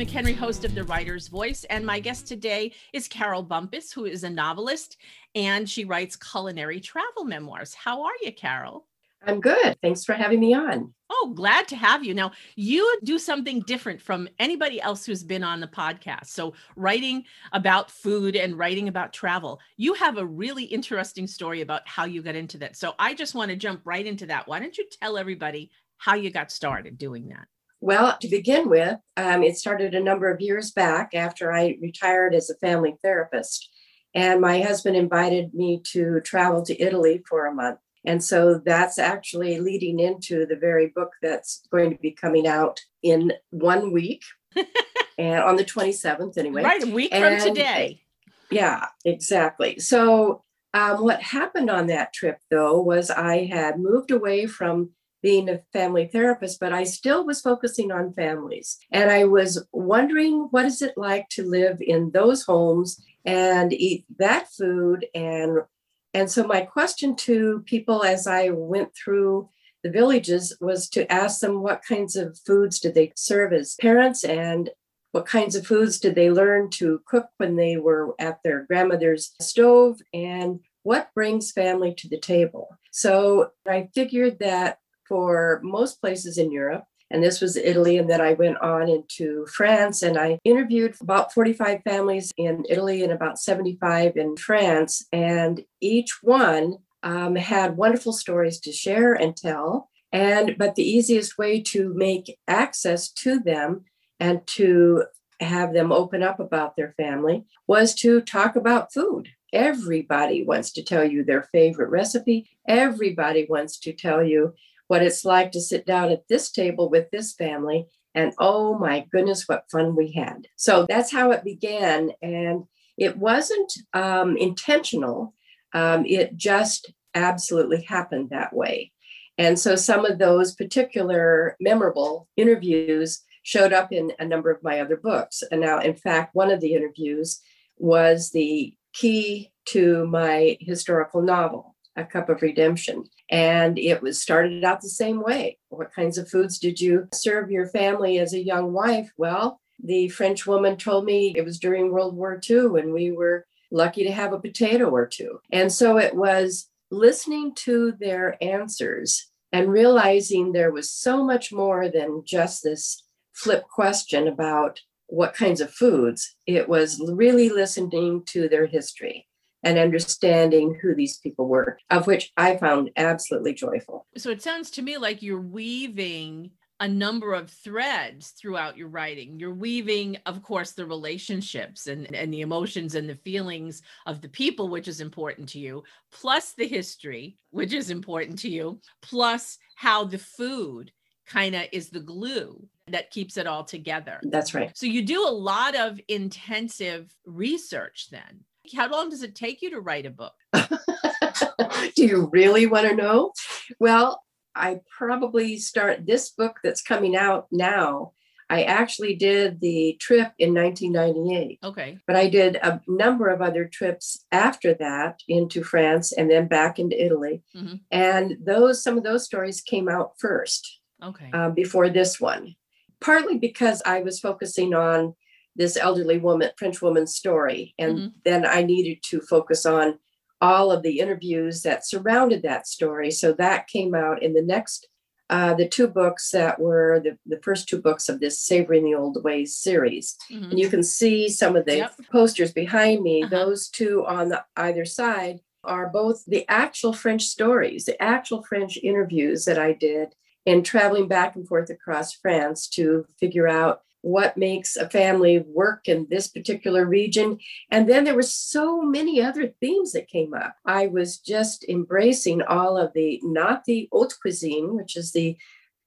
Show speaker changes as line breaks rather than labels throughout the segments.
McHenry, host of The Writer's Voice, and my guest today is Carole Bumpus, who is a novelist and she writes culinary travel memoirs. How are you, Carole?
I'm good. Thanks for having me on.
Oh, glad to have you. Now, you do something different from anybody else who's been on the podcast. So, writing about food and writing about travel, you have a really interesting story about how you got into that. So, I just want to jump right into that. Why don't you tell everybody how you got started doing that?
Well, to begin with, um, it started a number of years back after I retired as a family therapist. And my husband invited me to travel to Italy for a month. And so that's actually leading into the very book that's going to be coming out in one week and on the 27th, anyway.
Right, a week and, from today.
Yeah, exactly. So, um, what happened on that trip, though, was I had moved away from being a family therapist, but I still was focusing on families. And I was wondering what is it like to live in those homes and eat that food and and so my question to people as I went through the villages was to ask them what kinds of foods did they serve as parents and what kinds of foods did they learn to cook when they were at their grandmother's stove and what brings family to the table. So I figured that for most places in Europe. And this was Italy. And then I went on into France and I interviewed about 45 families in Italy and about 75 in France. And each one um, had wonderful stories to share and tell. And but the easiest way to make access to them and to have them open up about their family was to talk about food. Everybody wants to tell you their favorite recipe. Everybody wants to tell you what it's like to sit down at this table with this family. And oh my goodness, what fun we had. So that's how it began. And it wasn't um, intentional, um, it just absolutely happened that way. And so some of those particular memorable interviews showed up in a number of my other books. And now, in fact, one of the interviews was the key to my historical novel, A Cup of Redemption. And it was started out the same way. What kinds of foods did you serve your family as a young wife? Well, the French woman told me it was during World War II, and we were lucky to have a potato or two. And so it was listening to their answers and realizing there was so much more than just this flip question about what kinds of foods. It was really listening to their history and understanding who these people were, of which I found absolutely joyful.
So it sounds to me like you're weaving a number of threads throughout your writing. You're weaving, of course, the relationships and, and the emotions and the feelings of the people, which is important to you, plus the history, which is important to you, plus how the food kind of is the glue that keeps it all together.
That's right.
So you do a lot of intensive research then how long does it take you to write a book?
Do you really want to know? Well, I probably start this book that's coming out now. I actually did the trip in 1998.
Okay.
But I did a number of other trips after that into France and then back into Italy. Mm-hmm. And those some of those stories came out first.
Okay.
Uh, before this one, partly because I was focusing on this elderly woman, French woman's story. And mm-hmm. then I needed to focus on all of the interviews that surrounded that story. So that came out in the next, uh, the two books that were the, the first two books of this Savoring the Old Ways series. Mm-hmm. And you can see some of the yep. posters behind me. Uh-huh. Those two on the either side are both the actual French stories, the actual French interviews that I did in traveling back and forth across France to figure out what makes a family work in this particular region. And then there were so many other themes that came up. I was just embracing all of the, not the haute cuisine, which is the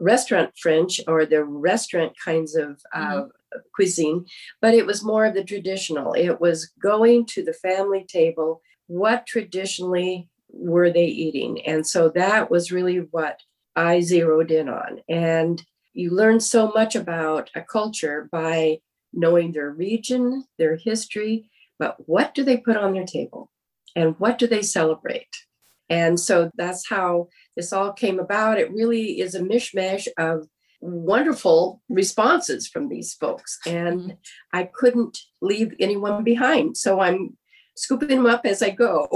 restaurant French or the restaurant kinds of uh, mm-hmm. cuisine, but it was more of the traditional. It was going to the family table. What traditionally were they eating? And so that was really what I zeroed in on. And you learn so much about a culture by knowing their region, their history, but what do they put on their table and what do they celebrate? And so that's how this all came about. It really is a mishmash of wonderful responses from these folks. And mm-hmm. I couldn't leave anyone behind. So I'm scooping them up as I go.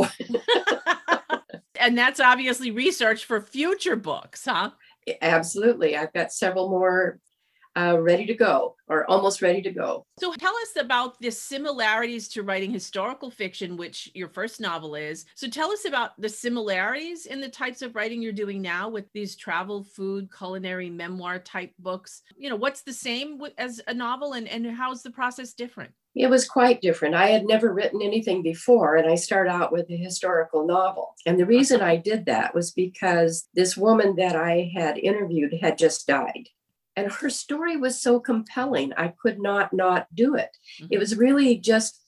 and that's obviously research for future books, huh?
Absolutely. I've got several more uh, ready to go or almost ready to go.
So tell us about the similarities to writing historical fiction, which your first novel is. So tell us about the similarities in the types of writing you're doing now with these travel, food, culinary, memoir type books. You know, what's the same as a novel and, and how's the process different?
It was quite different. I had never written anything before, and I start out with a historical novel. And the reason I did that was because this woman that I had interviewed had just died and her story was so compelling i could not not do it mm-hmm. it was really just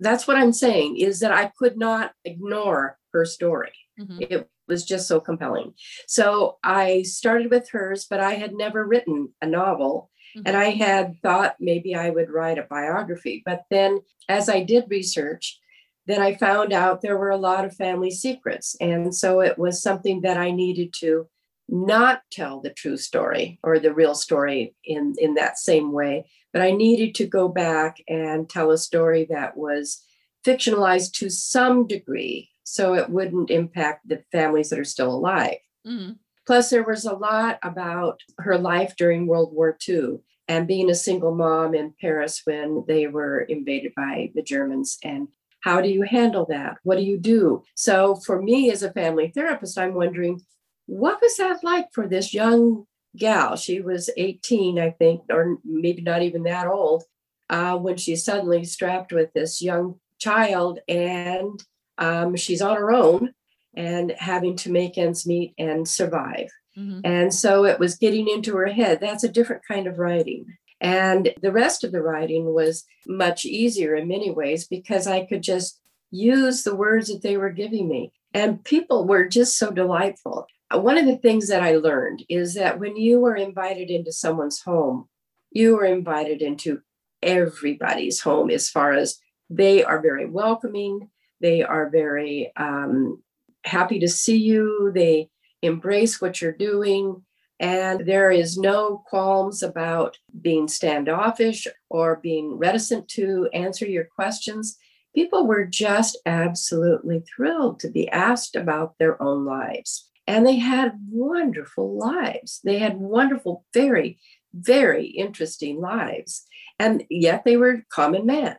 that's what i'm saying is that i could not ignore her story mm-hmm. it was just so compelling so i started with hers but i had never written a novel mm-hmm. and i had thought maybe i would write a biography but then as i did research then i found out there were a lot of family secrets and so it was something that i needed to not tell the true story or the real story in, in that same way, but I needed to go back and tell a story that was fictionalized to some degree so it wouldn't impact the families that are still alive. Mm-hmm. Plus, there was a lot about her life during World War II and being a single mom in Paris when they were invaded by the Germans. And how do you handle that? What do you do? So, for me as a family therapist, I'm wondering what was that like for this young gal? She was 18, I think, or maybe not even that old, uh, when she's suddenly strapped with this young child and um, she's on her own and having to make ends meet and survive. Mm-hmm. And so it was getting into her head. That's a different kind of writing. And the rest of the writing was much easier in many ways because I could just use the words that they were giving me. And people were just so delightful one of the things that I learned is that when you are invited into someone's home, you are invited into everybody's home as far as they are very welcoming, they are very um, happy to see you, they embrace what you're doing. And there is no qualms about being standoffish or being reticent to answer your questions. People were just absolutely thrilled to be asked about their own lives and they had wonderful lives. They had wonderful, very, very interesting lives. And yet they were common men.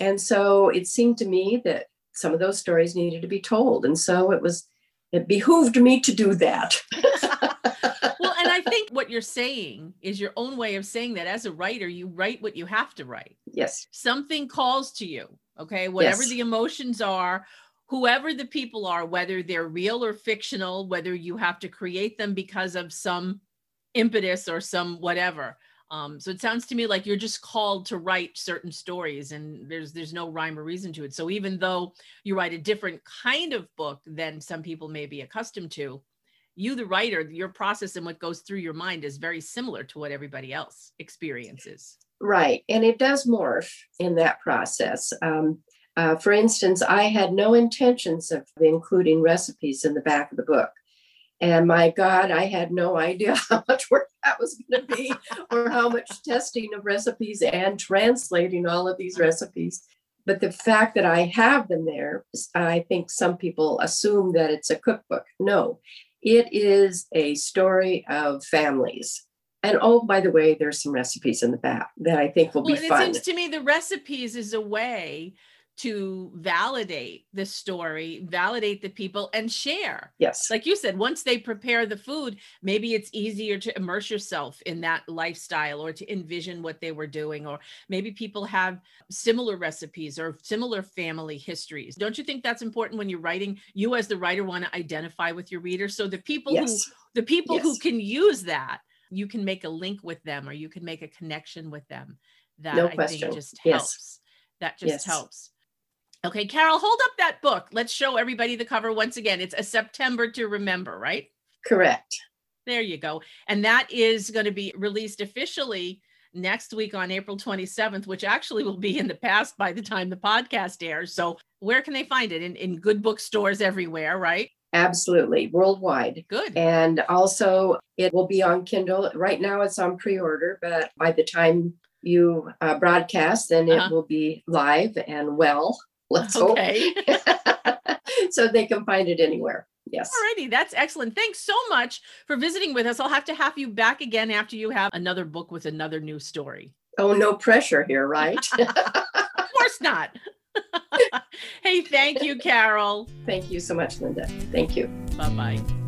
And so it seemed to me that some of those stories needed to be told. And so it was, it behooved me to do that.
well, and I think what you're saying is your own way of saying that as a writer, you write what you have to write.
Yes.
Something calls to you. Okay. Whatever yes. the emotions are, whoever the people are, whether they're real or fictional, whether you have to create them because of some impetus or some whatever. Um, so it sounds to me like you're just called to write certain stories and there's there's no rhyme or reason to it. So even though you write a different kind of book than some people may be accustomed to, you the writer, your process and what goes through your mind is very similar to what everybody else experiences.
Right. And it does morph in that process. Um, uh, for instance, I had no intentions of including recipes in the back of the book. And my God, I had no idea how much work that was going to be or how much testing of recipes and translating all of these recipes. But the fact that I have them there, I think some people assume that it's a cookbook. No, it is a story of families. And oh, by the way, there's some recipes in the back that I think will well, be fun.
It seems to me the recipes is a way to validate the story, validate the people, and share.
Yes.
Like you said, once they prepare the food, maybe it's easier to immerse yourself in that lifestyle or to envision what they were doing. Or maybe people have similar recipes or similar family histories. Don't you think that's important when you're writing? You, as the writer, want to identify with your reader. So the people yes. who the people yes. who can use that, you can make a link with them or you can make a connection with them. That no I question. think just helps. Yes. That just yes. helps. Okay, Carole, hold up that book. Let's show everybody the cover once again. It's a September to Remember, right?
Correct.
There you go. And that is going to be released officially next week on April 27th, which actually will be in the past by the time the podcast airs. So, where can they find it? In, in good bookstores everywhere, right?
Absolutely, worldwide.
Good.
And also, it will be on Kindle. Right now, it's on pre order, but by the time you uh, broadcast, then
Uh-huh.
it will be live and well. Let's
Okay.
hope. so they can find it anywhere. Yes.
Alrighty, that's excellent. Thanks so much for visiting with us. I'll have to have you back again after you have another book with another new story.
Oh, no pressure here, right?
of course not. hey, thank you, Carole.
Thank you so much, Linda. Thank you.
Bye bye.